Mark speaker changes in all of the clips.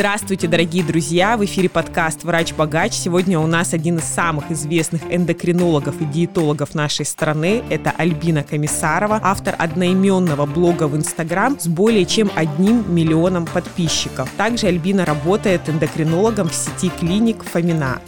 Speaker 1: Здравствуйте, дорогие друзья! В эфире подкаст «Врач-богач». Сегодня у нас один из самых известных эндокринологов и диетологов нашей страны. Это Альбина Комиссарова, автор одноименного блога в Инстаграм с более чем одним миллионом подписчиков. Также Альбина работает эндокринологом в сети клиник «Фомина».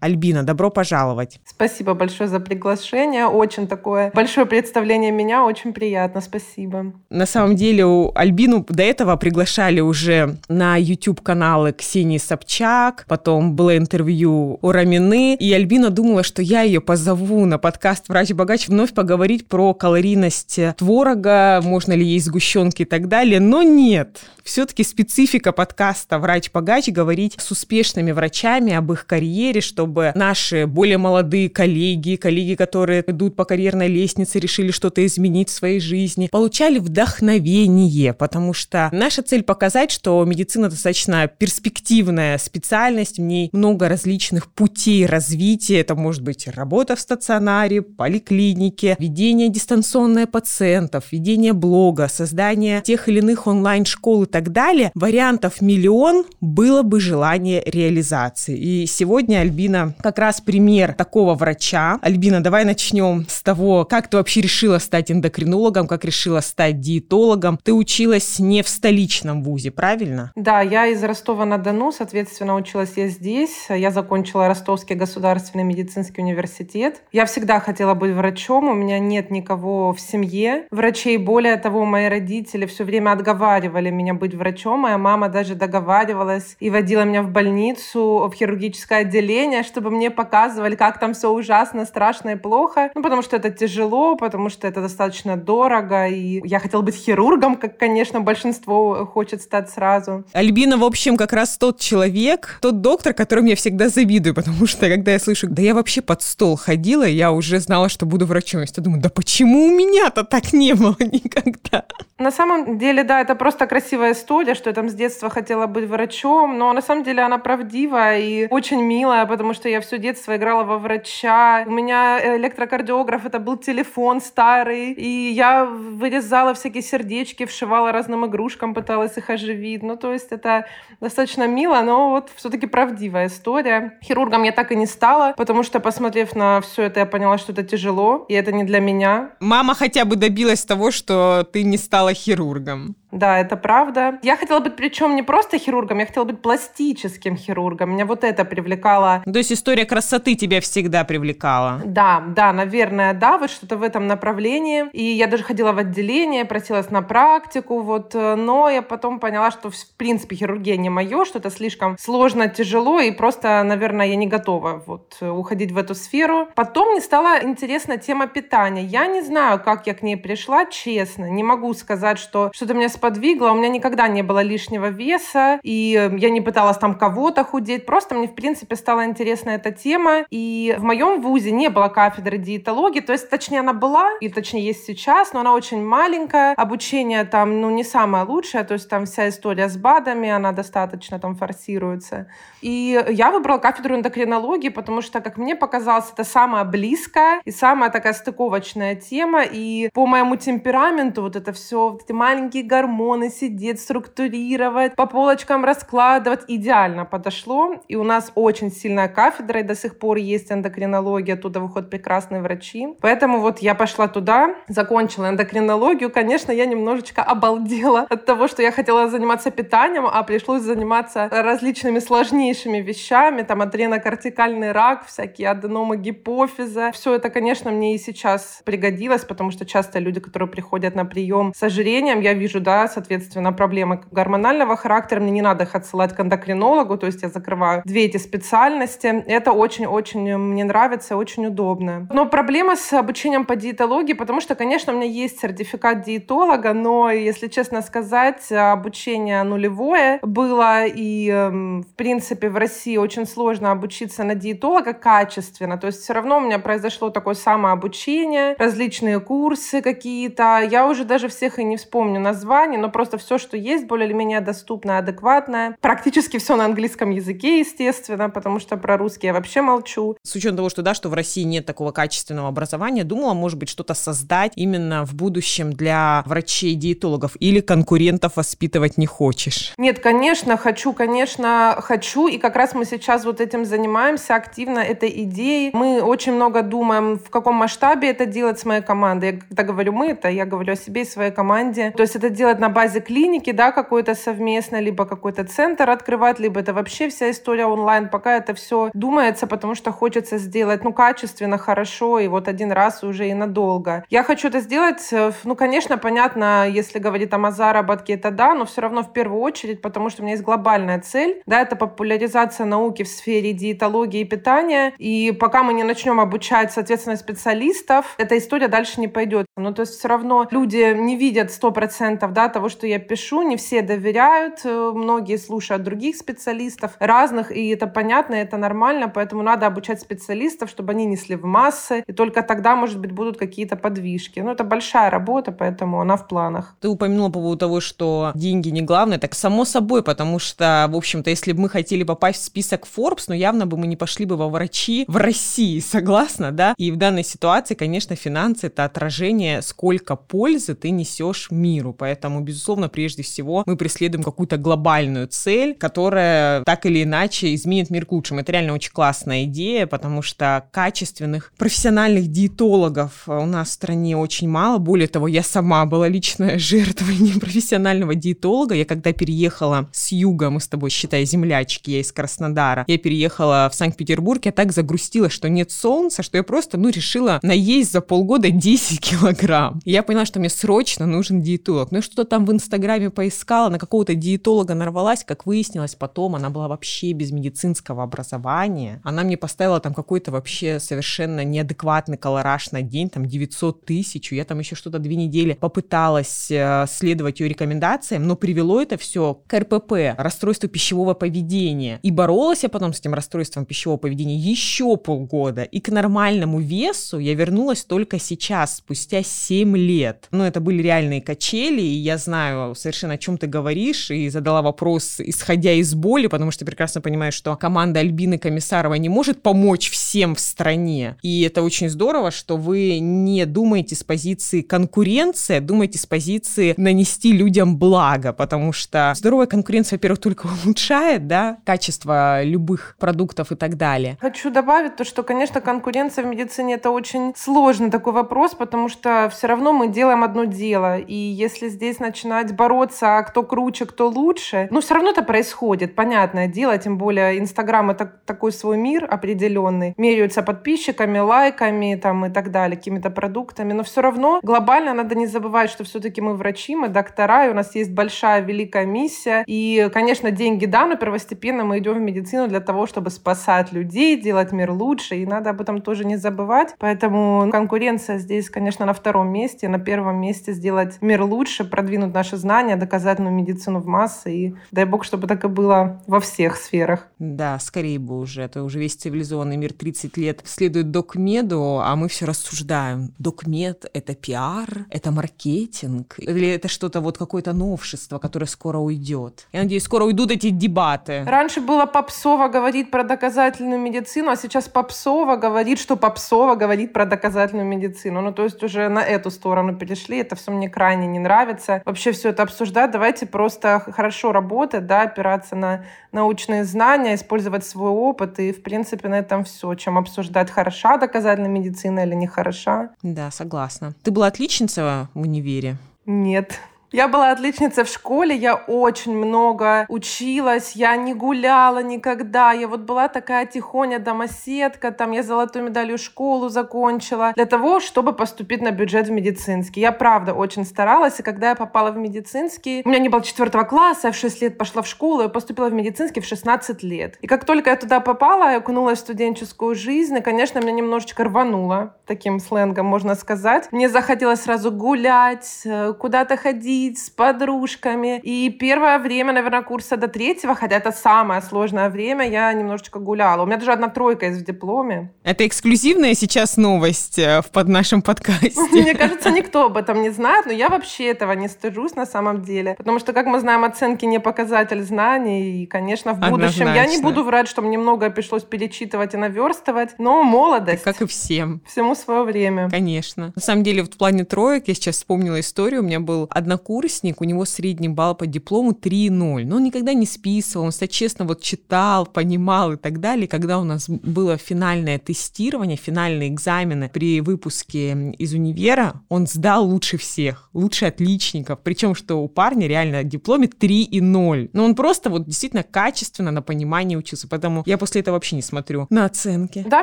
Speaker 1: Альбина, добро пожаловать.
Speaker 2: Спасибо большое за приглашение. Очень такое большое представление меня. Очень приятно. Спасибо.
Speaker 1: На самом деле у Альбину до этого приглашали уже на YouTube-каналы Ксении Собчак, потом было интервью у Рамины, и Альбина думала, что я ее позову на подкаст «Врач-богач» вновь поговорить про калорийность творога, можно ли есть сгущенки и так далее, но нет. Все-таки специфика подкаста «Врач-богач» говорить с успешными врачами об их карьере, чтобы чтобы наши более молодые коллеги, коллеги, которые идут по карьерной лестнице, решили что-то изменить в своей жизни, получали вдохновение, потому что наша цель показать, что медицина достаточно перспективная специальность, в ней много различных путей развития. Это может быть работа в стационаре, поликлинике, ведение дистанционное пациентов, ведение блога, создание тех или иных онлайн-школ и так далее. Вариантов миллион было бы желание реализации. И сегодня Альбина Альбина как раз пример такого врача. Альбина, давай начнем с того, как ты вообще решила стать эндокринологом, как решила стать диетологом. Ты училась не в столичном вузе, правильно?
Speaker 2: Да, я из Ростова-на-Дону, соответственно, училась я здесь. Я закончила Ростовский государственный медицинский университет. Я всегда хотела быть врачом, у меня нет никого в семье врачей. Более того, мои родители все время отговаривали меня быть врачом. Моя мама даже договаривалась и водила меня в больницу, в хирургическое отделение, чтобы мне показывали, как там все ужасно, страшно и плохо. Ну, потому что это тяжело, потому что это достаточно дорого. И я хотела быть хирургом, как, конечно, большинство хочет стать сразу.
Speaker 1: Альбина, в общем, как раз тот человек, тот доктор, которому я всегда завидую, потому что когда я слышу, да я вообще под стол ходила, я уже знала, что буду врачом. Я думаю, да почему у меня-то так не было никогда?
Speaker 2: На самом деле, да, это просто красивая история, что я там с детства хотела быть врачом, но на самом деле она правдивая и очень милая, потому что что я все детство играла во врача. У меня электрокардиограф, это был телефон старый. И я вырезала всякие сердечки, вшивала разным игрушкам, пыталась их оживить. Ну, то есть это достаточно мило, но вот все-таки правдивая история. Хирургом я так и не стала, потому что, посмотрев на все это, я поняла, что это тяжело, и это не для меня.
Speaker 1: Мама хотя бы добилась того, что ты не стала хирургом.
Speaker 2: Да, это правда. Я хотела быть причем не просто хирургом, я хотела быть пластическим хирургом. Меня вот это привлекало.
Speaker 1: То есть история красоты тебя всегда привлекала?
Speaker 2: Да, да, наверное, да, вот что-то в этом направлении. И я даже ходила в отделение, просилась на практику, вот, но я потом поняла, что в принципе хирургия не мое, что это слишком сложно, тяжело, и просто, наверное, я не готова вот уходить в эту сферу. Потом мне стала интересна тема питания. Я не знаю, как я к ней пришла, честно. Не могу сказать, что что-то меня сподвигло. У меня никогда не было лишнего веса, и э, я не пыталась там кого-то худеть. Просто мне, в принципе, стала интересна эта тема. И в моем вузе не было кафедры диетологии, то есть, точнее, она была, и точнее, есть сейчас, но она очень маленькая. Обучение там, ну, не самое лучшее, то есть там вся история с БАДами, она достаточно там форсируется. И я выбрала кафедру эндокринологии, потому что, как мне показалось, это самая близкая и самая такая стыковочная тема. И по моему темпераменту вот это все, вот эти маленькие гормоны, гормоны, сидеть, структурировать, по полочкам раскладывать. Идеально подошло. И у нас очень сильная кафедра, и до сих пор есть эндокринология, оттуда выходят прекрасные врачи. Поэтому вот я пошла туда, закончила эндокринологию. Конечно, я немножечко обалдела от того, что я хотела заниматься питанием, а пришлось заниматься различными сложнейшими вещами, там адренокортикальный рак, всякие аденомы гипофиза. Все это, конечно, мне и сейчас пригодилось, потому что часто люди, которые приходят на прием с ожирением, я вижу, да, соответственно, проблемы гормонального характера, мне не надо их отсылать к эндокринологу, то есть я закрываю две эти специальности. Это очень-очень мне нравится, очень удобно. Но проблема с обучением по диетологии, потому что, конечно, у меня есть сертификат диетолога, но, если честно сказать, обучение нулевое было, и, эм, в принципе, в России очень сложно обучиться на диетолога качественно, то есть все равно у меня произошло такое самообучение, различные курсы какие-то, я уже даже всех и не вспомню названия, образовании, но просто все, что есть, более или менее доступно, адекватное. Практически все на английском языке, естественно, потому что про русский я вообще молчу.
Speaker 1: С учетом того, что да, что в России нет такого качественного образования, думала, может быть, что-то создать именно в будущем для врачей-диетологов или конкурентов воспитывать не хочешь?
Speaker 2: Нет, конечно, хочу, конечно, хочу. И как раз мы сейчас вот этим занимаемся активно этой идеей. Мы очень много думаем, в каком масштабе это делать с моей командой. Я когда говорю мы, это я говорю о себе и своей команде. То есть это делать на базе клиники, да, какой-то совместно, либо какой-то центр открывать, либо это вообще вся история онлайн. Пока это все думается, потому что хочется сделать, ну, качественно, хорошо, и вот один раз уже и надолго. Я хочу это сделать, э, ну, конечно, понятно, если говорить там о заработке, это да, но все равно в первую очередь, потому что у меня есть глобальная цель, да, это популяризация науки в сфере диетологии и питания, и пока мы не начнем обучать, соответственно, специалистов, эта история дальше не пойдет. Ну, то есть все равно люди не видят сто процентов, да, того, что я пишу, не все доверяют, э, многие слушают других специалистов разных, и это понятно, это нормально, поэтому надо обучать специалистов, чтобы они несли в массы, и только тогда, может быть, будут какие-то подвижки. Ну, это большая работа, поэтому она в планах.
Speaker 1: Ты упомянула по поводу того, что деньги не главное, так само собой, потому что, в общем-то, если бы мы хотели попасть в список Forbes, ну, явно бы мы не пошли бы во врачи в России, согласна, да? И в данной ситуации, конечно, финансы — это отражение, сколько пользы ты несешь миру. Поэтому, безусловно, прежде всего мы преследуем какую-то глобальную цель, которая так или иначе изменит мир к лучшему. Это реально очень классная идея, потому что качественных профессиональных диетологов у нас в стране очень мало. Более того, я сама была личная жертвой непрофессионального диетолога. Я когда переехала с юга, мы с тобой, считай, землячки, я из Краснодара, я переехала в Санкт-Петербург, я так загрустила, что нет солнца, что я просто, ну, решила наесть за полгода 10 килограмм. И я поняла, что мне срочно нужен диетолог. Ну, я что-то там в Инстаграме поискала, на какого-то диетолога нарвалась, как выяснилось потом, она была вообще без медицинского образования. Она мне поставила там какой-то вообще совершенно неадекватный колораж на день, там 900 тысяч. Я там еще что-то две недели попыталась э, следовать ее рекомендациям, но привело это все к РПП, расстройству пищевого поведения. И боролась я потом с этим расстройством пищевого поведения еще полгода. И к нормальному весу я вернулась только сейчас, спустя 7 лет. Ну, это были реальные качели, и я знаю совершенно, о чем ты говоришь, и задала вопрос, исходя из боли, потому что прекрасно понимаю, что команда Альбины Комиссаровой не может помочь всем в стране. И это очень здорово, что вы не думаете с позиции конкуренции, а думаете с позиции нанести людям благо, потому что здоровая конкуренция, во-первых, только улучшает, да, качество любых продуктов и так далее.
Speaker 2: Хочу добавить то, что, конечно, конкуренция в медицине это очень сложный такой вопрос, потому что все равно мы делаем одно дело. И если здесь начинать бороться, а кто круче, кто лучше, ну, все равно это происходит, понятное дело, тем более Инстаграм это такой свой мир определенный, меряются подписчиками, лайками там и так далее, какими-то продуктами, но все равно глобально надо не забывать, что все-таки мы врачи, мы доктора, и у нас есть большая, великая миссия, и, конечно, деньги да, но первостепенно мы идем в медицину для того, чтобы спасать людей, делать мир лучше, и надо об этом тоже не забывать. Поэтому конкуренция здесь, конечно, на втором месте. На первом месте сделать мир лучше, продвинуть наши знания, доказательную медицину в массы. И дай бог, чтобы так и было во всех сферах.
Speaker 1: Да, скорее бы уже. Это уже весь цивилизованный мир 30 лет следует докмеду, а мы все рассуждаем. Докмед — это пиар, это маркетинг, или это что-то вот какое-то новшество, которое скоро уйдет. Я надеюсь, скоро уйдут эти дебаты.
Speaker 2: Раньше было попсово говорить про доказательную медицину, а сейчас попсово говорит, что попсово говорит про доказательную медицину. Ну, то есть уже на эту сторону перешли. Это все мне крайне не нравится. Вообще все это обсуждать. Давайте просто хорошо работать, да, опираться на научные знания, использовать свой опыт. И, в принципе, на этом все. Чем обсуждать, хороша доказательная медицина или не хороша.
Speaker 1: Да, согласна. Ты была отличница в универе?
Speaker 2: Нет. Я была отличницей в школе, я очень много училась, я не гуляла никогда. Я вот была такая тихоня домоседка, там я золотую медалью школу закончила для того, чтобы поступить на бюджет в медицинский. Я правда очень старалась, и когда я попала в медицинский, у меня не было четвертого класса, я в 6 лет пошла в школу, я поступила в медицинский в 16 лет. И как только я туда попала, я окунулась в студенческую жизнь, и, конечно, меня немножечко рвануло, таким сленгом можно сказать. Мне захотелось сразу гулять, э, куда-то ходить, тусить с подружками. И первое время, наверное, курса до третьего, хотя это самое сложное время, я немножечко гуляла. У меня даже одна тройка есть в дипломе.
Speaker 1: Это эксклюзивная сейчас новость э, в под нашем подкасте.
Speaker 2: Мне кажется, никто об этом не знает, но я вообще этого не стыжусь на самом деле. Потому что, как мы знаем, оценки не показатель знаний. И, конечно, в будущем Однозначно. я не буду врать, что мне многое пришлось перечитывать и наверстывать, но молодость.
Speaker 1: Как и всем.
Speaker 2: Всему свое время.
Speaker 1: Конечно. На самом деле, в плане троек я сейчас вспомнила историю. У меня был однокурсник, у него средний балл по диплому 3,0. Но он никогда не списывал, он, кстати, честно, вот читал, понимал и так далее. Когда у нас было финальное тестирование, финальные экзамены при выпуске из универа, он сдал лучше всех, лучше отличников. Причем, что у парня реально дипломе 3,0. Но он просто вот действительно качественно на понимание учился. Поэтому я после этого вообще не смотрю на оценки.
Speaker 2: Да,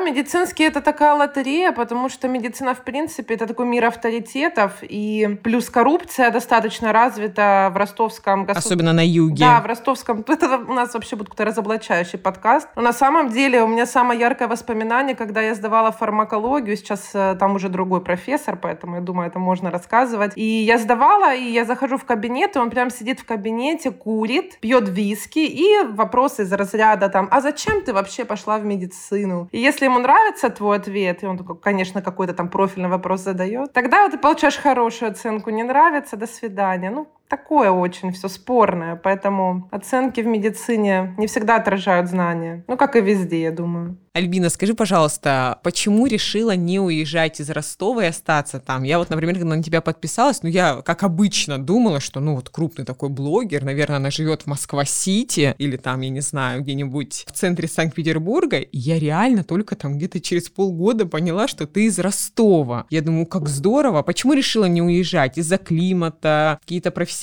Speaker 2: медицинский это такая лотерея, потому что медицина, в принципе, это такой мир авторитетов. И плюс коррупция достаточно развита в ростовском
Speaker 1: государстве. Особенно на юге.
Speaker 2: Да, в ростовском. Это у нас вообще будет какой-то разоблачающий подкаст. Но на самом деле у меня самое яркое воспоминание, когда я сдавала фармакологию. Сейчас э, там уже другой профессор, поэтому я думаю, это можно рассказывать. И я сдавала, и я захожу в кабинет, и он прям сидит в кабинете, курит, пьет виски, и вопросы из разряда там, а зачем ты вообще пошла в медицину? И если ему нравится твой ответ, и он такой, конечно, какой-то там профильный вопрос задает, тогда ты получаешь хорошую оценку. Не нравится, до свидания. Danė, nu, такое очень все спорное, поэтому оценки в медицине не всегда отражают знания. Ну, как и везде, я думаю.
Speaker 1: Альбина, скажи, пожалуйста, почему решила не уезжать из Ростова и остаться там? Я вот, например, когда на тебя подписалась, ну, я, как обычно, думала, что, ну, вот крупный такой блогер, наверное, она живет в Москва-Сити или там, я не знаю, где-нибудь в центре Санкт-Петербурга. Я реально только там где-то через полгода поняла, что ты из Ростова. Я думаю, как здорово. Почему решила не уезжать? Из-за климата, какие-то профессиональные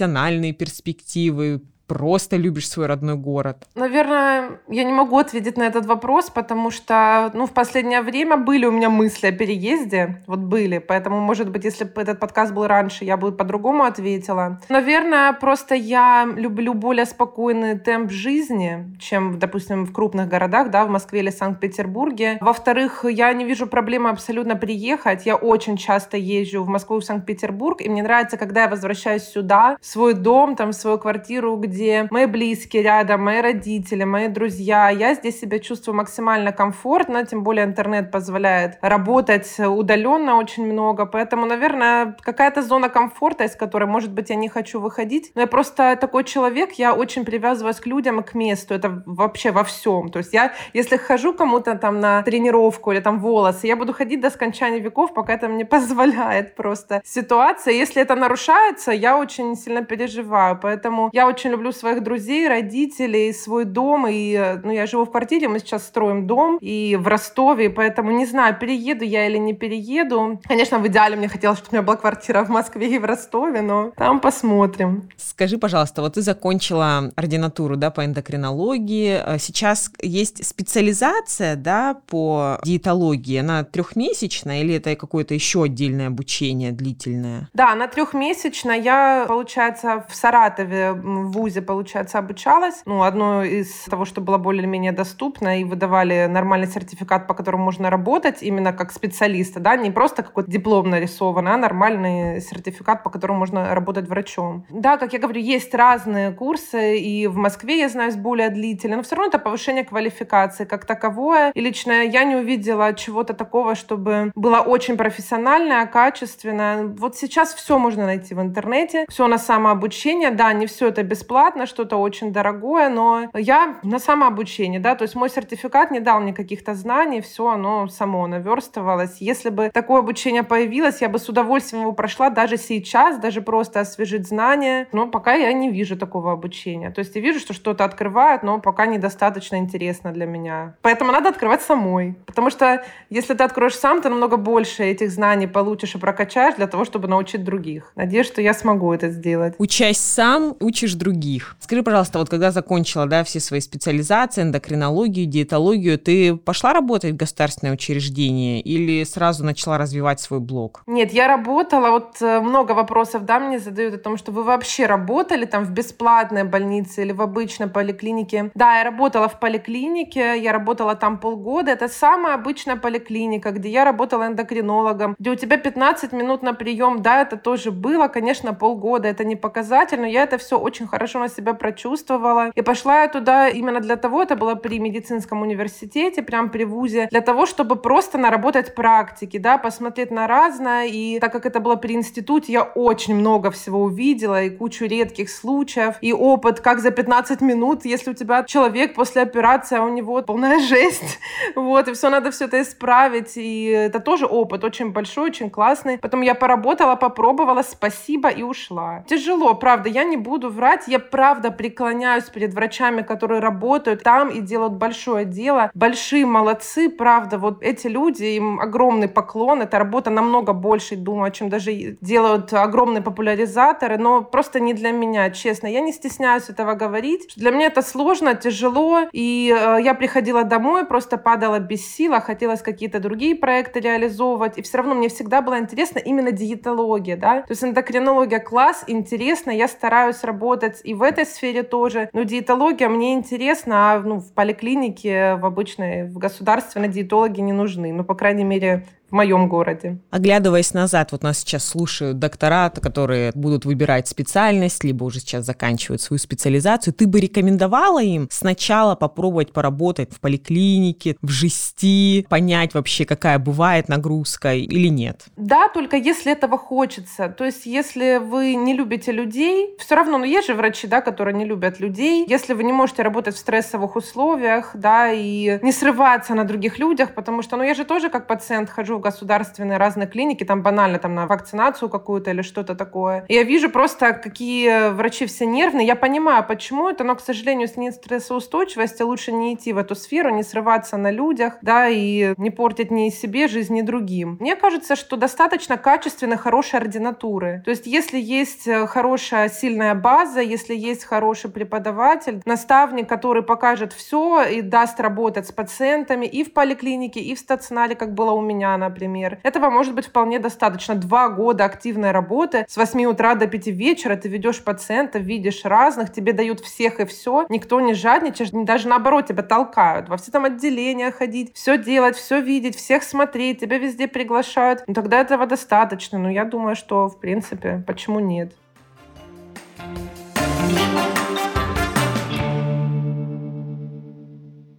Speaker 1: перспективы, просто любишь свой родной город?
Speaker 2: Наверное, я не могу ответить на этот вопрос, потому что, ну, в последнее время были у меня мысли о переезде, вот были, поэтому, может быть, если бы этот подкаст был раньше, я бы по-другому ответила. Наверное, просто я люблю более спокойный темп жизни, чем, допустим, в крупных городах, да, в Москве или Санкт-Петербурге. Во-вторых, я не вижу проблемы абсолютно приехать. Я очень часто езжу в Москву и в Санкт-Петербург, и мне нравится, когда я возвращаюсь сюда, в свой дом, там, в свою квартиру, где где мои близкие рядом, мои родители, мои друзья. Я здесь себя чувствую максимально комфортно, тем более интернет позволяет работать удаленно очень много, поэтому, наверное, какая-то зона комфорта, из которой, может быть, я не хочу выходить, но я просто такой человек, я очень привязываюсь к людям и к месту, это вообще во всем. То есть я, если хожу кому-то там на тренировку или там волосы, я буду ходить до скончания веков, пока это мне позволяет просто ситуация. Если это нарушается, я очень сильно переживаю, поэтому я очень люблю люблю своих друзей, родителей, свой дом. И, ну, я живу в квартире, мы сейчас строим дом и в Ростове, поэтому не знаю, перееду я или не перееду. Конечно, в идеале мне хотелось, чтобы у меня была квартира в Москве и в Ростове, но там посмотрим.
Speaker 1: Скажи, пожалуйста, вот ты закончила ординатуру, да, по эндокринологии. А сейчас есть специализация, да, по диетологии. Она трехмесячная или это какое-то еще отдельное обучение длительное?
Speaker 2: Да, она трехмесячная. Я, получается, в Саратове в ВУЗе ВУЗе, получается, обучалась. Ну, одно из того, что было более-менее доступно, и выдавали нормальный сертификат, по которому можно работать именно как специалиста, да, не просто какой-то диплом нарисован, а нормальный сертификат, по которому можно работать врачом. Да, как я говорю, есть разные курсы, и в Москве, я знаю, более длительные, но все равно это повышение квалификации как таковое. И лично я не увидела чего-то такого, чтобы было очень профессиональное, качественное. Вот сейчас все можно найти в интернете, все на самообучение, да, не все это бесплатно, бесплатно, что-то очень дорогое, но я на самообучении, да, то есть мой сертификат не дал мне каких-то знаний, все оно само наверстывалось. Если бы такое обучение появилось, я бы с удовольствием его прошла даже сейчас, даже просто освежить знания, но пока я не вижу такого обучения. То есть я вижу, что что-то открывают, но пока недостаточно интересно для меня. Поэтому надо открывать самой. Потому что если ты откроешь сам, ты намного больше этих знаний получишь и прокачаешь для того, чтобы научить других. Надеюсь, что я смогу это сделать.
Speaker 1: Учась сам, учишь других других. Скажи, пожалуйста, вот когда закончила, да, все свои специализации, эндокринологию, диетологию, ты пошла работать в государственное учреждение или сразу начала развивать свой блог?
Speaker 2: Нет, я работала, вот э, много вопросов, да, мне задают о том, что вы вообще работали там в бесплатной больнице или в обычной поликлинике. Да, я работала в поликлинике, я работала там полгода. Это самая обычная поликлиника, где я работала эндокринологом, где у тебя 15 минут на прием. Да, это тоже было, конечно, полгода. Это не показатель, но я это все очень хорошо на себя прочувствовала. И пошла я туда именно для того, это было при медицинском университете, прям при ВУЗе, для того, чтобы просто наработать практики, да, посмотреть на разное. И так как это было при институте, я очень много всего увидела и кучу редких случаев, и опыт, как за 15 минут, если у тебя человек после операции, а у него полная жесть, вот, и все, надо все это исправить, и это тоже опыт очень большой, очень классный. Потом я поработала, попробовала, спасибо, и ушла. Тяжело, правда, я не буду врать, я правда преклоняюсь перед врачами, которые работают там и делают большое дело. Большие молодцы, правда, вот эти люди, им огромный поклон, эта работа намного больше, думаю, чем даже делают огромные популяризаторы, но просто не для меня, честно. Я не стесняюсь этого говорить. Для меня это сложно, тяжело, и э, я приходила домой, просто падала без сил, а хотелось какие-то другие проекты реализовывать, и все равно мне всегда было интересно именно диетология, да, то есть эндокринология класс, интересно, я стараюсь работать и в этой сфере тоже, но диетология мне интересна, а ну, в поликлинике, в обычной, в государственной диетологи не нужны, ну, по крайней мере, в моем городе.
Speaker 1: Оглядываясь назад, вот нас сейчас слушают доктора, которые будут выбирать специальность, либо уже сейчас заканчивают свою специализацию, ты бы рекомендовала им сначала попробовать поработать в поликлинике, в жести, понять вообще, какая бывает нагрузка или нет?
Speaker 2: Да, только если этого хочется. То есть, если вы не любите людей, все равно, ну, есть же врачи, да, которые не любят людей. Если вы не можете работать в стрессовых условиях, да, и не срываться на других людях, потому что, ну, я же тоже как пациент хожу в государственные разные клиники, там банально там на вакцинацию какую-то или что-то такое. Я вижу просто, какие врачи все нервные. Я понимаю, почему это, но, к сожалению, с нестрессоустойчивостью лучше не идти в эту сферу, не срываться на людях, да, и не портить ни себе жизнь, ни другим. Мне кажется, что достаточно качественной, хорошей ординатуры. То есть, если есть э, хорошая, сильная база, если есть хороший преподаватель, наставник, который покажет все и даст работать с пациентами и в поликлинике, и в стационаре, как было у меня, например. Этого может быть вполне достаточно. Два года активной работы с 8 утра до 5 вечера ты ведешь пациентов, видишь разных, тебе дают всех и все, никто не жадничаешь, даже наоборот тебя толкают во все там отделения ходить, все делать, все видеть, всех смотреть, тебя везде приглашают. Ну тогда этого достаточно. Но я думаю, что в принципе, почему нет?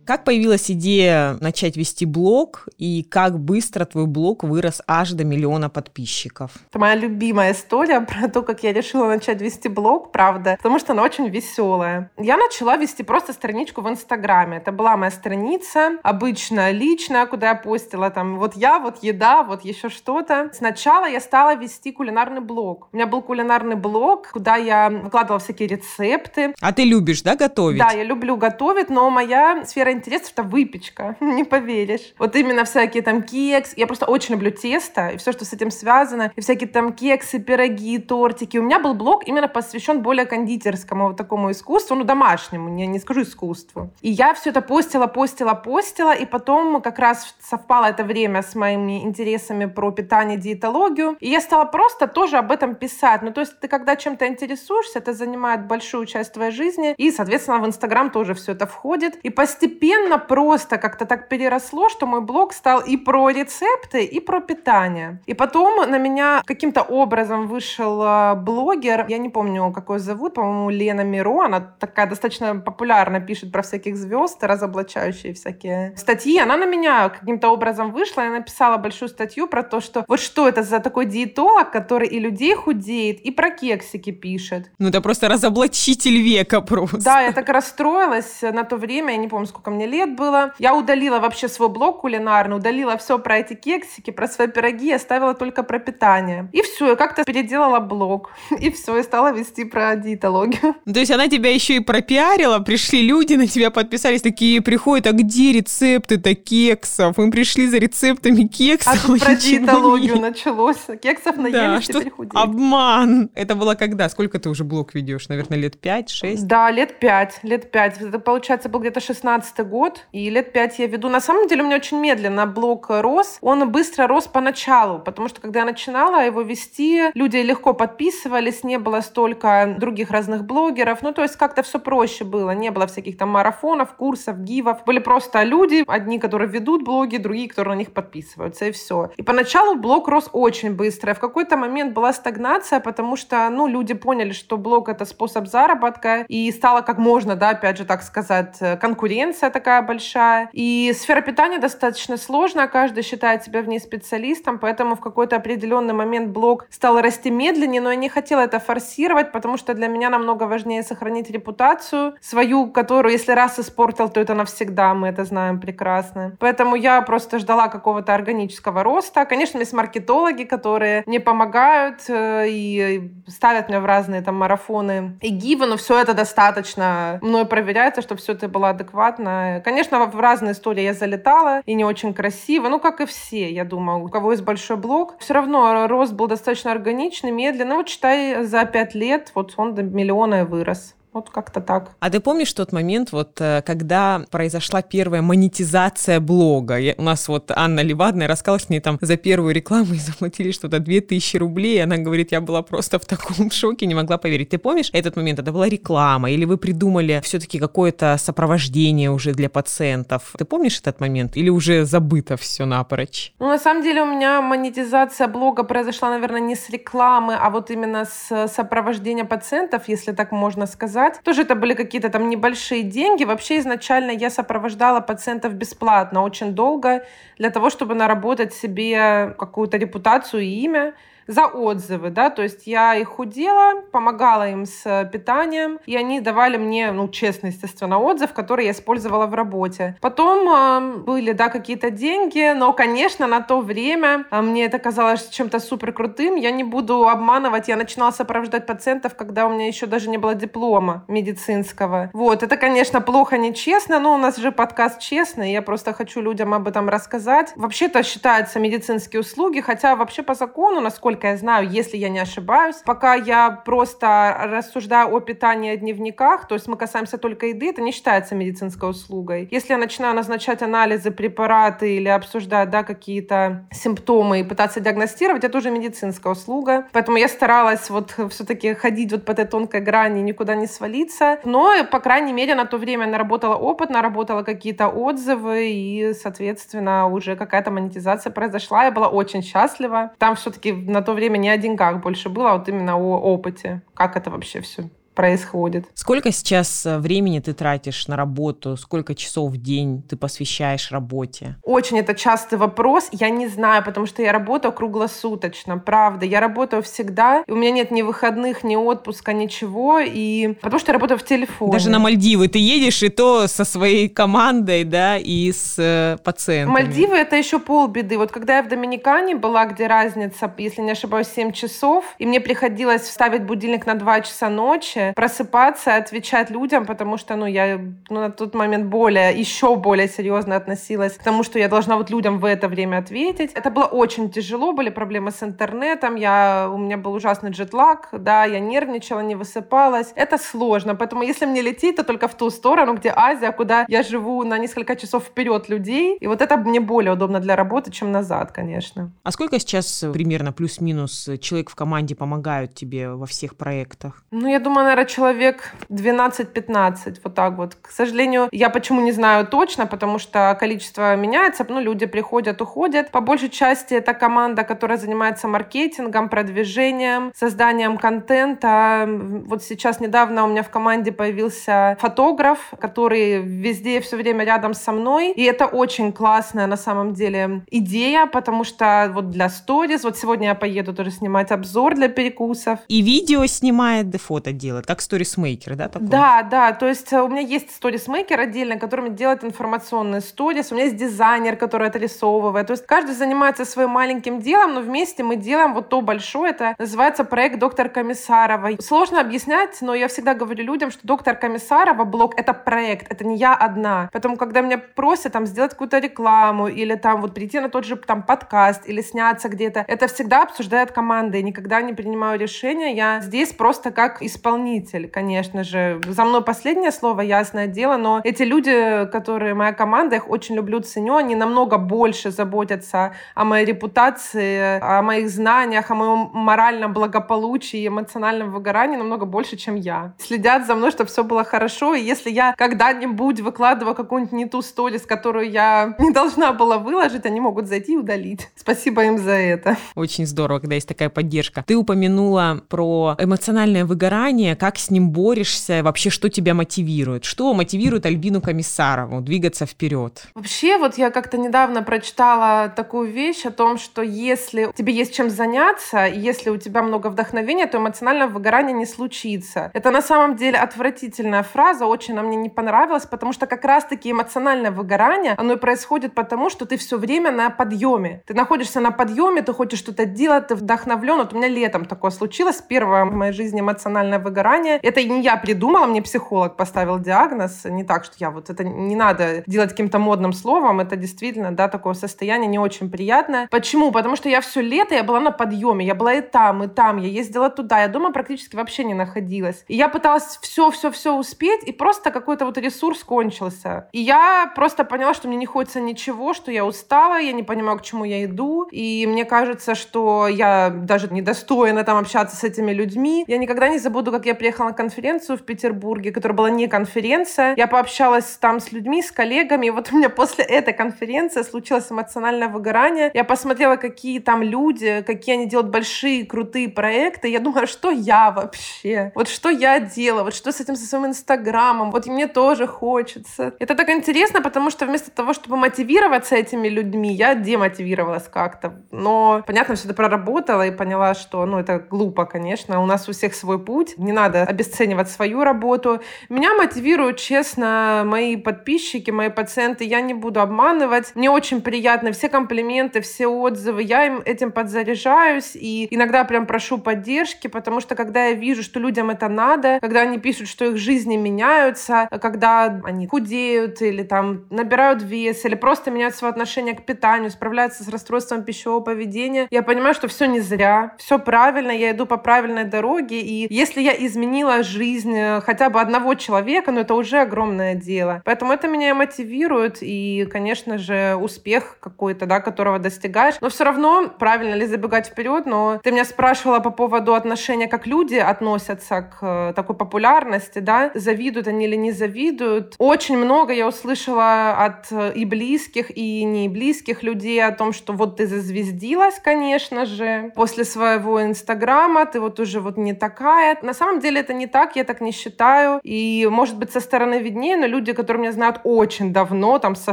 Speaker 1: Как появилась идея начать вести блог и как быстро твой блог вырос аж до миллиона подписчиков?
Speaker 2: Это моя любимая история про то, как я решила начать вести блог, правда, потому что она очень веселая. Я начала вести просто страничку в Инстаграме. Это была моя страница, обычная, личная, куда я постила там вот я, вот еда, вот еще что-то. Сначала я стала вести кулинарный блог. У меня был кулинарный блог, куда я выкладывала всякие рецепты.
Speaker 1: А ты любишь, да, готовить?
Speaker 2: Да, я люблю готовить, но моя сфера интересов это выпечка, не поверишь. Вот именно всякие там кекс. Я просто очень люблю тесто и все, что с этим связано. И всякие там кексы, пироги, тортики. У меня был блог именно посвящен более кондитерскому вот такому искусству, ну, домашнему, не, не скажу искусству. И я все это постила, постила, постила, и потом как раз совпало это время с моими интересами про питание, диетологию. И я стала просто тоже об этом писать. Ну, то есть ты когда чем-то интересуешься, это занимает большую часть твоей жизни, и, соответственно, в Инстаграм тоже все это входит. И постепенно постепенно просто как-то так переросло, что мой блог стал и про рецепты, и про питание. И потом на меня каким-то образом вышел а, блогер, я не помню, какой зовут, по-моему, Лена Миро, она такая достаточно популярно пишет про всяких звезд, разоблачающие всякие статьи. Она на меня каким-то образом вышла и написала большую статью про то, что вот что это за такой диетолог, который и людей худеет, и про кексики пишет.
Speaker 1: Ну это просто разоблачитель века просто.
Speaker 2: Да, я так расстроилась на то время, я не помню, сколько мне лет было. Я удалила вообще свой блог кулинарный, удалила все про эти кексики, про свои пироги, оставила только про питание. И все, я как-то переделала блог. И все, и стала вести про диетологию.
Speaker 1: То есть она тебя еще и пропиарила, пришли люди, на тебя подписались, такие приходят, а где рецепты-то кексов? Мы пришли за рецептами кексов.
Speaker 2: А тут про диетологию началось. Кексов наелись, да,
Speaker 1: что теперь худеть. Обман. Это было когда? Сколько ты уже блог ведешь? Наверное, лет 5-6?
Speaker 2: Да, лет 5. Лет 5. Это, получается, был где-то 16 год. И лет 5 я веду. На самом деле у меня очень медленно блог рос. Он быстро рос поначалу, потому что когда я начинала его вести, люди легко подписывались, не было столько других разных блогеров. Ну, то есть как-то все проще было. Не было всяких там марафонов, курсов, гивов. Были просто люди, одни, которые ведут блоги, другие, которые на них подписываются, и все. И поначалу блог рос очень быстро. В какой-то момент была стагнация, потому что, ну, люди поняли, что блог — это способ заработка, и стало как можно, да, опять же, так сказать, конкуренция такая большая. И сфера питания достаточно сложная, каждый считает себя в ней специалистом, поэтому в какой-то определенный момент блог стал расти медленнее, но я не хотела это форсировать, потому что для меня намного важнее сохранить репутацию свою, которую, если раз испортил, то это навсегда, мы это знаем прекрасно. Поэтому я просто ждала какого-то органического роста. Конечно, есть маркетологи, которые мне помогают э, и ставят меня в разные там марафоны и гивы, но все это достаточно мной проверяется, что все это было адекватно. Конечно, в разные истории я залетала, и не очень красиво, ну, как и все, я думаю, у кого есть большой блог. Все равно рост был достаточно органичный, медленный. Вот, считай, за пять лет вот он до миллиона и вырос. Вот как-то так.
Speaker 1: А ты помнишь тот момент, вот э, когда произошла первая монетизация блога? Я, у нас вот Анна Левадная рассказала, что мне там за первую рекламу и заплатили что-то 2000 рублей. И она говорит, я была просто в таком шоке, не могла поверить. Ты помнишь этот момент? Это была реклама? Или вы придумали все-таки какое-то сопровождение уже для пациентов? Ты помнишь этот момент? Или уже забыто все напрочь?
Speaker 2: Ну, на самом деле у меня монетизация блога произошла, наверное, не с рекламы, а вот именно с сопровождения пациентов, если так можно сказать сказать. Тоже это были какие-то там небольшие деньги. Вообще изначально я сопровождала пациентов бесплатно очень долго для того, чтобы наработать себе какую-то репутацию и имя за отзывы, да, то есть я их худела, помогала им с питанием, и они давали мне, ну, честно, естественно, отзыв, который я использовала в работе. Потом э, были, да, какие-то деньги, но, конечно, на то время э, мне это казалось чем-то супер крутым, я не буду обманывать, я начинала сопровождать пациентов, когда у меня еще даже не было диплома медицинского. Вот, это, конечно, плохо, нечестно, но у нас же подкаст честный, я просто хочу людям об этом рассказать. Вообще-то считаются медицинские услуги, хотя вообще по закону, насколько насколько я знаю, если я не ошибаюсь. Пока я просто рассуждаю о питании и дневниках, то есть мы касаемся только еды, это не считается медицинской услугой. Если я начинаю назначать анализы, препараты или обсуждать да, какие-то симптомы и пытаться диагностировать, это уже медицинская услуга. Поэтому я старалась вот все-таки ходить вот по этой тонкой грани, никуда не свалиться. Но, по крайней мере, на то время наработала опыт, наработала какие-то отзывы, и, соответственно, уже какая-то монетизация произошла. Я была очень счастлива. Там все-таки на то время не о деньгах больше было, а вот именно о опыте. Как это вообще все происходит.
Speaker 1: Сколько сейчас э, времени ты тратишь на работу? Сколько часов в день ты посвящаешь работе?
Speaker 2: Очень это частый вопрос. Я не знаю, потому что я работаю круглосуточно, правда. Я работаю всегда. И у меня нет ни выходных, ни отпуска, ничего. И потому что я работаю в телефоне.
Speaker 1: Даже на Мальдивы ты едешь, и то со своей командой, да, и с э, пациентами.
Speaker 2: Мальдивы — это еще полбеды. Вот когда я в Доминикане была, где разница, если не ошибаюсь, 7 часов, и мне приходилось вставить будильник на 2 часа ночи, просыпаться, отвечать людям, потому что, ну, я ну, на тот момент более, еще более серьезно относилась к тому, что я должна вот людям в это время ответить. Это было очень тяжело, были проблемы с интернетом, я, у меня был ужасный джетлаг, да, я нервничала, не высыпалась. Это сложно, поэтому если мне лететь, то только в ту сторону, где Азия, куда я живу на несколько часов вперед людей, и вот это мне более удобно для работы, чем назад, конечно.
Speaker 1: А сколько сейчас примерно плюс-минус человек в команде помогают тебе во всех проектах?
Speaker 2: Ну, я думаю, наверное, человек 12-15, вот так вот. К сожалению, я почему не знаю точно, потому что количество меняется, ну, люди приходят, уходят. По большей части это команда, которая занимается маркетингом, продвижением, созданием контента. Вот сейчас недавно у меня в команде появился фотограф, который везде все время рядом со мной, и это очень классная на самом деле идея, потому что вот для сторис, вот сегодня я поеду тоже снимать обзор для перекусов.
Speaker 1: И видео снимает, да фото делает делать, как сторисмейкер, да?
Speaker 2: Такой? Да, да, то есть э, у меня есть сторисмейкер отдельно, который делает информационные сторис, у меня есть дизайнер, который отрисовывает, то есть каждый занимается своим маленьким делом, но вместе мы делаем вот то большое, это называется проект доктор Комиссарова. Сложно объяснять, но я всегда говорю людям, что доктор Комиссарова блог — это проект, это не я одна. Поэтому, когда меня просят там сделать какую-то рекламу или там вот прийти на тот же там подкаст или сняться где-то, это всегда обсуждает команда. Я никогда не принимаю решения. Я здесь просто как исполнитель, конечно же. За мной последнее слово, ясное дело, но эти люди, которые моя команда, их очень люблю, ценю, они намного больше заботятся о моей репутации, о моих знаниях, о моем моральном благополучии, эмоциональном выгорании намного больше, чем я. Следят за мной, чтобы все было хорошо, и если я когда-нибудь выкладываю какую-нибудь не ту сторис, которую я не должна была выложить, они могут зайти и удалить. Спасибо им за это.
Speaker 1: Очень здорово, когда есть такая поддержка. Ты упомянула про эмоциональное выгорание, как с ним борешься, вообще что тебя мотивирует? Что мотивирует Альбину Комиссарову двигаться вперед?
Speaker 2: Вообще, вот я как-то недавно прочитала такую вещь о том, что если тебе есть чем заняться, если у тебя много вдохновения, то эмоциональное выгорание не случится. Это на самом деле отвратительная фраза, очень она мне не понравилась, потому что как раз-таки эмоциональное выгорание, оно и происходит потому, что ты все время на подъеме. Ты находишься на подъеме, ты хочешь что-то делать, ты вдохновлен. Вот у меня летом такое случилось. Первое в моей жизни эмоциональное выгорание. Это не я придумала, мне психолог поставил диагноз. Не так, что я вот это не надо делать каким-то модным словом. Это действительно, да, такое состояние не очень приятное. Почему? Потому что я все лето, я была на подъеме. Я была и там, и там. Я ездила туда. Я дома практически вообще не находилась. И я пыталась все-все-все успеть, и просто какой-то вот ресурс кончился. И я просто поняла, что мне не хочется ничего, что я устала, я не понимаю, к чему я иду. И мне кажется, что я даже недостойна там общаться с этими людьми. Я никогда не забуду, как я приехала на конференцию в Петербурге, которая была не конференция. Я пообщалась там с людьми, с коллегами. И вот у меня после этой конференции случилось эмоциональное выгорание. Я посмотрела, какие там люди, какие они делают большие, крутые проекты. Я думаю, что я вообще? Вот что я делаю? Вот что с этим со своим инстаграмом? Вот мне тоже хочется. Это так интересно, потому что вместо того, чтобы мотивироваться этими людьми, я демотивировалась как-то. Но, понятно, все это проработала и поняла, что, ну, это глупо, конечно. У нас у всех свой путь. Не надо обесценивать свою работу. Меня мотивируют, честно, мои подписчики, мои пациенты. Я не буду обманывать. Мне очень приятно все комплименты, все отзывы. Я им этим подзаряжаюсь и иногда прям прошу поддержки, потому что когда я вижу, что людям это надо, когда они пишут, что их жизни меняются, когда они худеют или там набирают вес, или просто меняют свое отношение к питанию, справляются с расстройством пищевого поведения, я понимаю, что все не зря, все правильно, я иду по правильной дороге, и если я изменила жизнь э, хотя бы одного человека, ну это уже огромное дело. Поэтому это меня мотивирует, и, конечно же, успех какой-то, да, которого достигаешь. Но все равно, правильно ли забегать вперед, но ты меня спрашивала по поводу отношения, как люди относятся к э, такой популярности, да, завидуют они или не завидуют. Очень много я услышала от э, и близких, и не близких людей о том, что вот ты зазвездилась, конечно же, после своего инстаграма, ты вот уже вот не такая. На самом деле это не так, я так не считаю. И, может быть, со стороны виднее, но люди, которые меня знают очень давно, там, со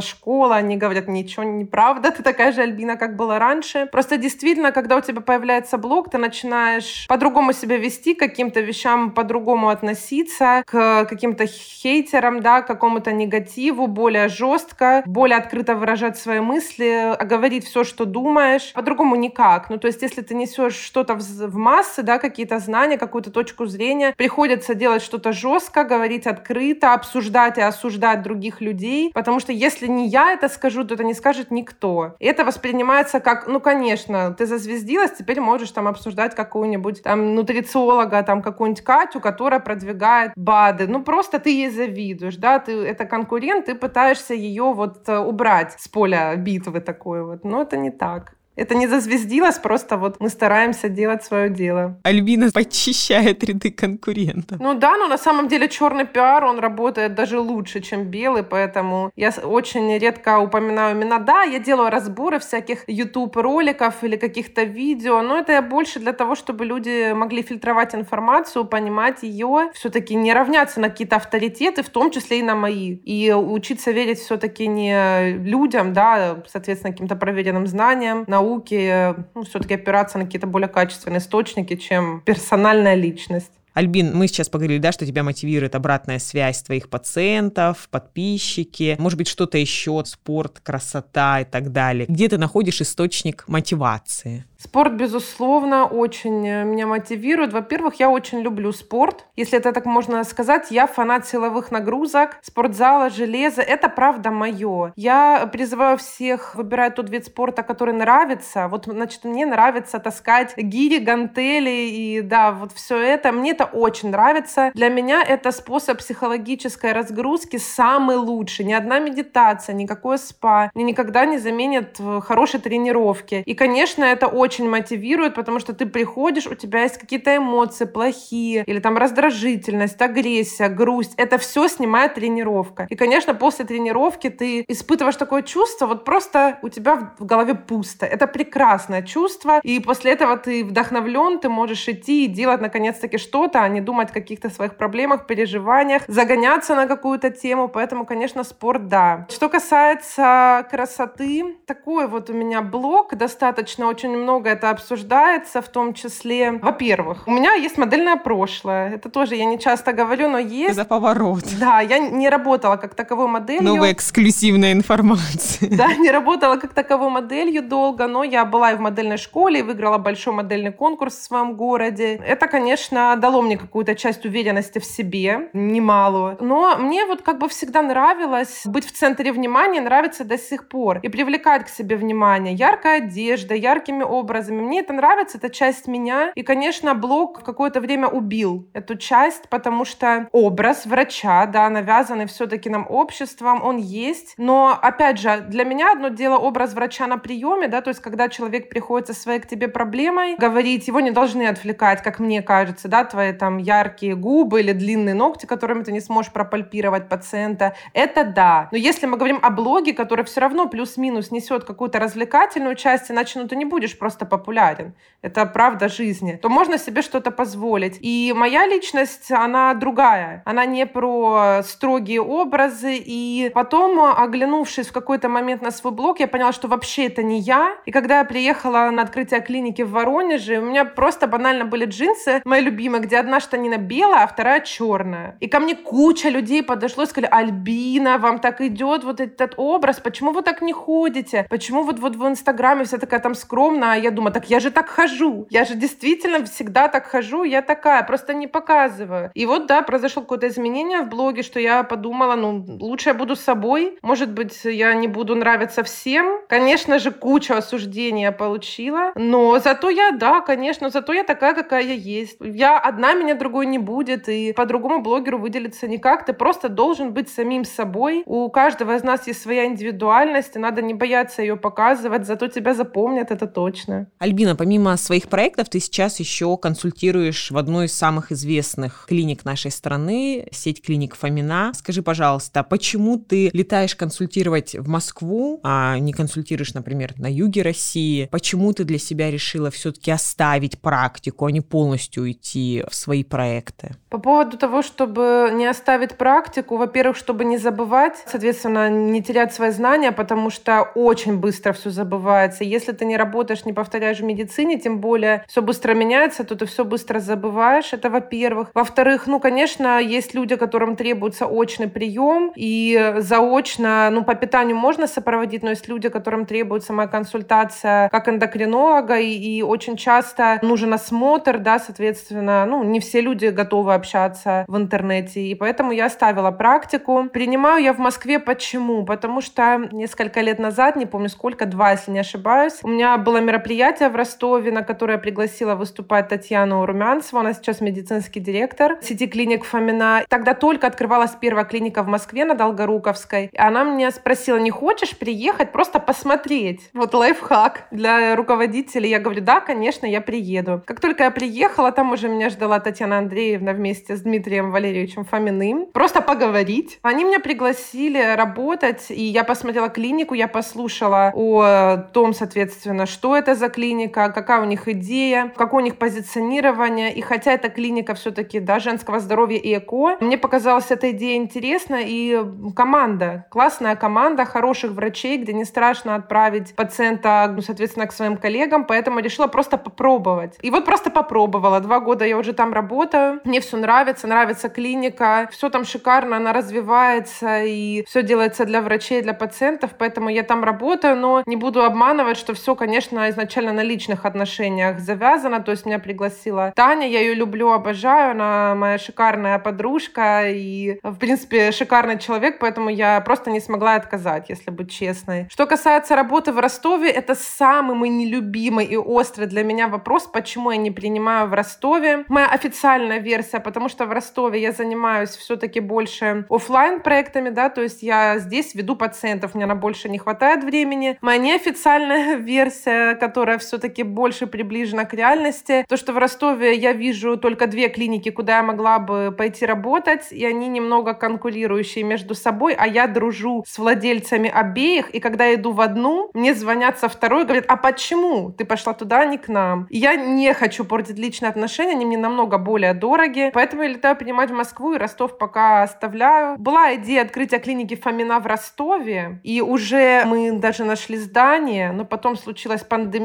Speaker 2: школы, они говорят, ничего не правда, ты такая же Альбина, как была раньше. Просто действительно, когда у тебя появляется блог, ты начинаешь по-другому себя вести, к каким-то вещам по-другому относиться, к каким-то хейтерам, да, к какому-то негативу, более жестко, более открыто выражать свои мысли, говорить все, что думаешь. По-другому никак. Ну, то есть, если ты несешь что-то в массы, да, какие-то знания, какую-то точку зрения, приходится делать что-то жестко, говорить открыто, обсуждать и осуждать других людей, потому что если не я это скажу, то это не скажет никто. И это воспринимается как, ну, конечно, ты зазвездилась, теперь можешь там обсуждать какую-нибудь там нутрициолога, там какую-нибудь Катю, которая продвигает БАДы. Ну, просто ты ей завидуешь, да, ты, это конкурент, ты пытаешься ее вот э, убрать с поля битвы такой вот. Но это не так. Это не зазвездилось, просто вот мы стараемся делать свое дело.
Speaker 1: Альбина почищает ряды конкурентов.
Speaker 2: Ну да, но на самом деле черный пиар, он работает даже лучше, чем белый, поэтому я очень редко упоминаю имена. Да, я делаю разборы всяких YouTube роликов или каких-то видео, но это больше для того, чтобы люди могли фильтровать информацию, понимать ее, все-таки не равняться на какие-то авторитеты, в том числе и на мои. И учиться верить все-таки не людям, да, соответственно, каким-то проверенным знаниям, на науки ну, все-таки опираться на какие-то более качественные источники, чем персональная личность.
Speaker 1: Альбин, мы сейчас поговорили, да, что тебя мотивирует обратная связь твоих пациентов, подписчики, может быть, что-то еще, спорт, красота и так далее. Где ты находишь источник мотивации?
Speaker 2: Спорт, безусловно, очень э, меня мотивирует. Во-первых, я очень люблю спорт. Если это так можно сказать, я фанат силовых нагрузок, спортзала, железа. Это правда мое. Я призываю всех выбирать тот вид спорта, который нравится. Вот, значит, мне нравится таскать гири, гантели и, да, вот все это. Мне это очень нравится. Для меня это способ психологической разгрузки самый лучший. Ни одна медитация, никакое спа мне никогда не заменит хорошей тренировки. И, конечно, это очень очень мотивирует, потому что ты приходишь, у тебя есть какие-то эмоции плохие, или там раздражительность, агрессия, грусть. Это все снимает тренировка. И, конечно, после тренировки ты испытываешь такое чувство, вот просто у тебя в голове пусто. Это прекрасное чувство, и после этого ты вдохновлен, ты можешь идти и делать наконец-таки что-то, а не думать о каких-то своих проблемах, переживаниях, загоняться на какую-то тему. Поэтому, конечно, спорт, да. Что касается красоты, такой вот у меня блог, достаточно очень много много это обсуждается, в том числе, во-первых, у меня есть модельное прошлое. Это тоже я не часто говорю, но есть.
Speaker 1: За поворот.
Speaker 2: Да, я не работала как таковой моделью.
Speaker 1: Новая эксклюзивная информация.
Speaker 2: Да, не работала как таковой моделью долго, но я была и в модельной школе, и выиграла большой модельный конкурс в своем городе. Это, конечно, дало мне какую-то часть уверенности в себе, немалую. Но мне вот как бы всегда нравилось быть в центре внимания, нравится до сих пор. И привлекать к себе внимание. Яркая одежда, яркими образами образами. Мне это нравится, это часть меня. И, конечно, блог какое-то время убил эту часть, потому что образ врача, да, навязанный все-таки нам обществом, он есть. Но, опять же, для меня одно дело образ врача на приеме, да, то есть когда человек приходит со своей к тебе проблемой, говорить, его не должны отвлекать, как мне кажется, да, твои там яркие губы или длинные ногти, которыми ты не сможешь пропальпировать пациента. Это да. Но если мы говорим о блоге, который все равно плюс-минус несет какую-то развлекательную часть, иначе ну, ты не будешь просто просто популярен, это правда жизни, то можно себе что-то позволить. И моя личность, она другая. Она не про строгие образы. И потом, оглянувшись в какой-то момент на свой блог, я поняла, что вообще это не я. И когда я приехала на открытие клиники в Воронеже, у меня просто банально были джинсы, мои любимые, где одна штанина белая, а вторая черная. И ко мне куча людей подошло и сказали, Альбина, вам так идет вот этот образ, почему вы так не ходите? Почему вот, вот в Инстаграме вся такая там скромная, а я думаю, так я же так хожу. Я же действительно всегда так хожу, я такая, просто не показываю. И вот, да, произошло какое-то изменение в блоге, что я подумала, ну, лучше я буду собой. Может быть, я не буду нравиться всем. Конечно же, кучу осуждения получила. Но зато я, да, конечно, зато я такая, какая я есть. Я одна, меня другой не будет. И по-другому блогеру выделиться никак. Ты просто должен быть самим собой. У каждого из нас есть своя индивидуальность, и надо не бояться ее показывать, зато тебя запомнят, это точно.
Speaker 1: Альбина, помимо своих проектов, ты сейчас еще консультируешь в одной из самых известных клиник нашей страны, сеть клиник Фомина. Скажи, пожалуйста, почему ты летаешь консультировать в Москву, а не консультируешь, например, на юге России? Почему ты для себя решила все-таки оставить практику, а не полностью уйти в свои проекты?
Speaker 2: По поводу того, чтобы не оставить практику, во-первых, чтобы не забывать, соответственно, не терять свои знания, потому что очень быстро все забывается. Если ты не работаешь, не повторяешь повторяешь в медицине, тем более все быстро меняется, то ты все быстро забываешь, это во-первых. Во-вторых, ну, конечно, есть люди, которым требуется очный прием, и заочно, ну, по питанию можно сопроводить, но есть люди, которым требуется моя консультация как эндокринолога, и, и очень часто нужен осмотр, да, соответственно, ну, не все люди готовы общаться в интернете, и поэтому я оставила практику. Принимаю я в Москве почему? Потому что несколько лет назад, не помню сколько, два, если не ошибаюсь, у меня было мероприятие мероприятие в Ростове, на которое пригласила выступать Татьяну Румянцеву. Она сейчас медицинский директор сети клиник Фомина. Тогда только открывалась первая клиника в Москве на Долгоруковской. И она меня спросила, не хочешь приехать просто посмотреть? Вот лайфхак для руководителей. Я говорю, да, конечно, я приеду. Как только я приехала, там уже меня ждала Татьяна Андреевна вместе с Дмитрием Валерьевичем Фоминым. Просто поговорить. Они меня пригласили работать, и я посмотрела клинику, я послушала о том, соответственно, что это за за клиника, какая у них идея, какое у них позиционирование. И хотя эта клиника все-таки да, женского здоровья и ЭКО, мне показалась эта идея интересна. И команда, классная команда хороших врачей, где не страшно отправить пациента, ну, соответственно, к своим коллегам. Поэтому решила просто попробовать. И вот просто попробовала. Два года я уже там работаю. Мне все нравится, нравится клиника. Все там шикарно, она развивается и все делается для врачей, для пациентов. Поэтому я там работаю, но не буду обманывать, что все, конечно, изначально на личных отношениях завязано. То есть меня пригласила Таня, я ее люблю, обожаю, она моя шикарная подружка и, в принципе, шикарный человек, поэтому я просто не смогла отказать, если быть честной. Что касается работы в Ростове, это самый мой нелюбимый и острый для меня вопрос, почему я не принимаю в Ростове. Моя официальная версия, потому что в Ростове я занимаюсь все-таки больше офлайн проектами, да, то есть я здесь веду пациентов, мне на больше не хватает времени. Моя неофициальная версия, которая все-таки больше приближена к реальности, то, что в Ростове я вижу только две клиники, куда я могла бы пойти работать, и они немного конкурирующие между собой, а я дружу с владельцами обеих, и когда я иду в одну, мне звонят со второй говорят, а почему ты пошла туда, а не к нам? И я не хочу портить личные отношения, они мне намного более дороги, поэтому я летаю принимать в Москву, и Ростов пока оставляю. Была идея открытия клиники Фомина в Ростове, и уже мы даже нашли здание, но потом случилась пандемия,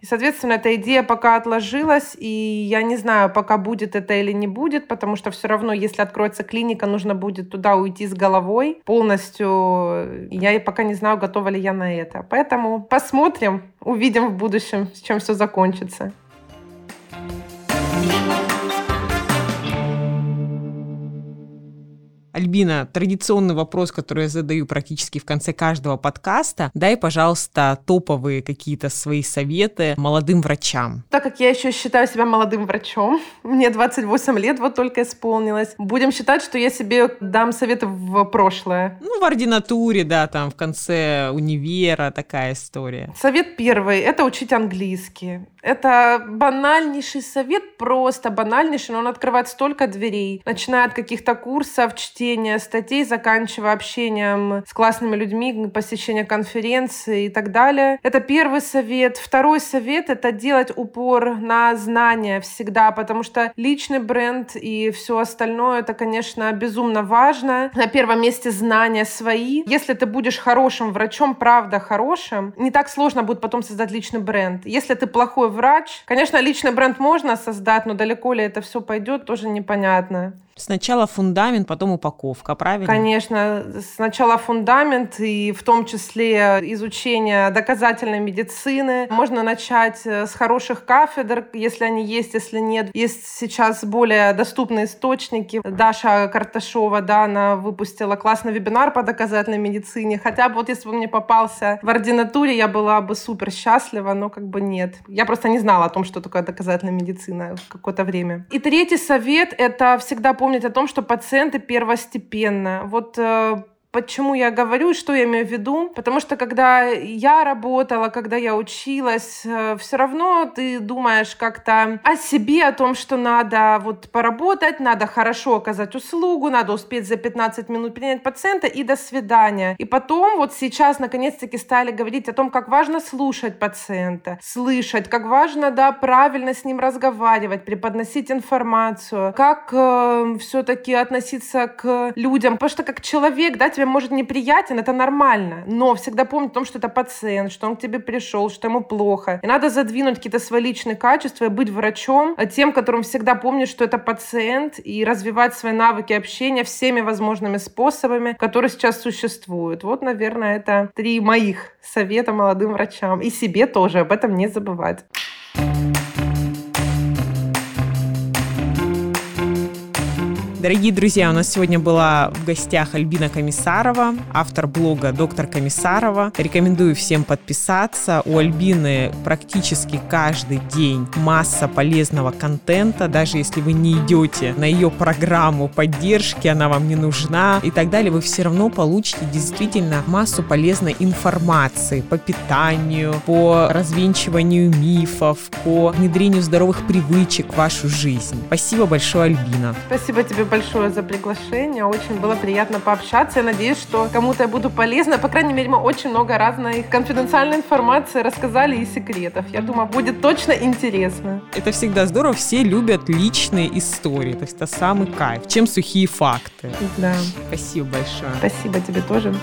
Speaker 2: и, соответственно, эта идея пока отложилась, и я не знаю, пока будет это или не будет, потому что все равно, если откроется клиника, нужно будет туда уйти с головой полностью. Я пока не знаю, готова ли я на это. Поэтому посмотрим, увидим в будущем, с чем все закончится.
Speaker 1: Альбина, традиционный вопрос, который я задаю практически в конце каждого подкаста. Дай, пожалуйста, топовые какие-то свои советы молодым врачам.
Speaker 2: Так как я еще считаю себя молодым врачом, мне 28 лет вот только исполнилось, будем считать, что я себе дам советы в прошлое.
Speaker 1: Ну, в ординатуре, да, там в конце универа такая история.
Speaker 2: Совет первый — это учить английский. Это банальнейший совет, просто банальнейший, но он открывает столько дверей. Начиная от каких-то курсов, чтения статей, заканчивая общением с классными людьми, посещения конференций и так далее. Это первый совет. Второй совет — это делать упор на знания всегда, потому что личный бренд и все остальное — это, конечно, безумно важно. На первом месте знания свои. Если ты будешь хорошим врачом, правда хорошим, не так сложно будет потом создать личный бренд. Если ты плохой врач. Конечно, личный бренд можно создать, но далеко ли это все пойдет, тоже непонятно.
Speaker 1: Сначала фундамент, потом упаковка, правильно?
Speaker 2: Конечно, сначала фундамент и в том числе изучение доказательной медицины. Можно начать э, с хороших кафедр, если они есть, если нет. Есть сейчас более доступные источники. Даша Карташова, да, она выпустила классный вебинар по доказательной медицине. Хотя бы вот если бы мне попался в ординатуре, я была бы супер счастлива, но как бы нет. Я просто не знала о том, что такое доказательная медицина какое-то время. И третий совет — это всегда помнить помнить о том, что пациенты первостепенно. Вот э, Почему я говорю, что я имею в виду? Потому что когда я работала, когда я училась, э, все равно ты думаешь как-то о себе, о том, что надо вот поработать, надо хорошо оказать услугу, надо успеть за 15 минут принять пациента и до свидания. И потом вот сейчас наконец-таки стали говорить о том, как важно слушать пациента, слышать, как важно, да, правильно с ним разговаривать, преподносить информацию, как э, все-таки относиться к людям, потому что как человек, да, тебе может неприятен, это нормально, но всегда помни о том, что это пациент, что он к тебе пришел, что ему плохо. И надо задвинуть какие-то свои личные качества и быть врачом, а тем, которым всегда помнишь, что это пациент, и развивать свои навыки общения всеми возможными способами, которые сейчас существуют. Вот, наверное, это три моих совета молодым врачам. И себе тоже об этом не забывать.
Speaker 1: Дорогие друзья, у нас сегодня была в гостях Альбина Комиссарова, автор блога «Доктор Комиссарова». Рекомендую всем подписаться. У Альбины практически каждый день масса полезного контента, даже если вы не идете на ее программу поддержки, она вам не нужна и так далее, вы все равно получите действительно массу полезной информации по питанию, по развенчиванию мифов, по внедрению здоровых привычек в вашу жизнь. Спасибо большое, Альбина.
Speaker 2: Спасибо тебе большое за приглашение. Очень было приятно пообщаться. Я надеюсь, что кому-то я буду полезна. По крайней мере, мы очень много разной конфиденциальной информации рассказали и секретов. Я думаю, будет точно интересно.
Speaker 1: Это всегда здорово. Все любят личные истории. То есть это самый кайф. Чем сухие факты.
Speaker 2: Да.
Speaker 1: Спасибо большое.
Speaker 2: Спасибо тебе тоже.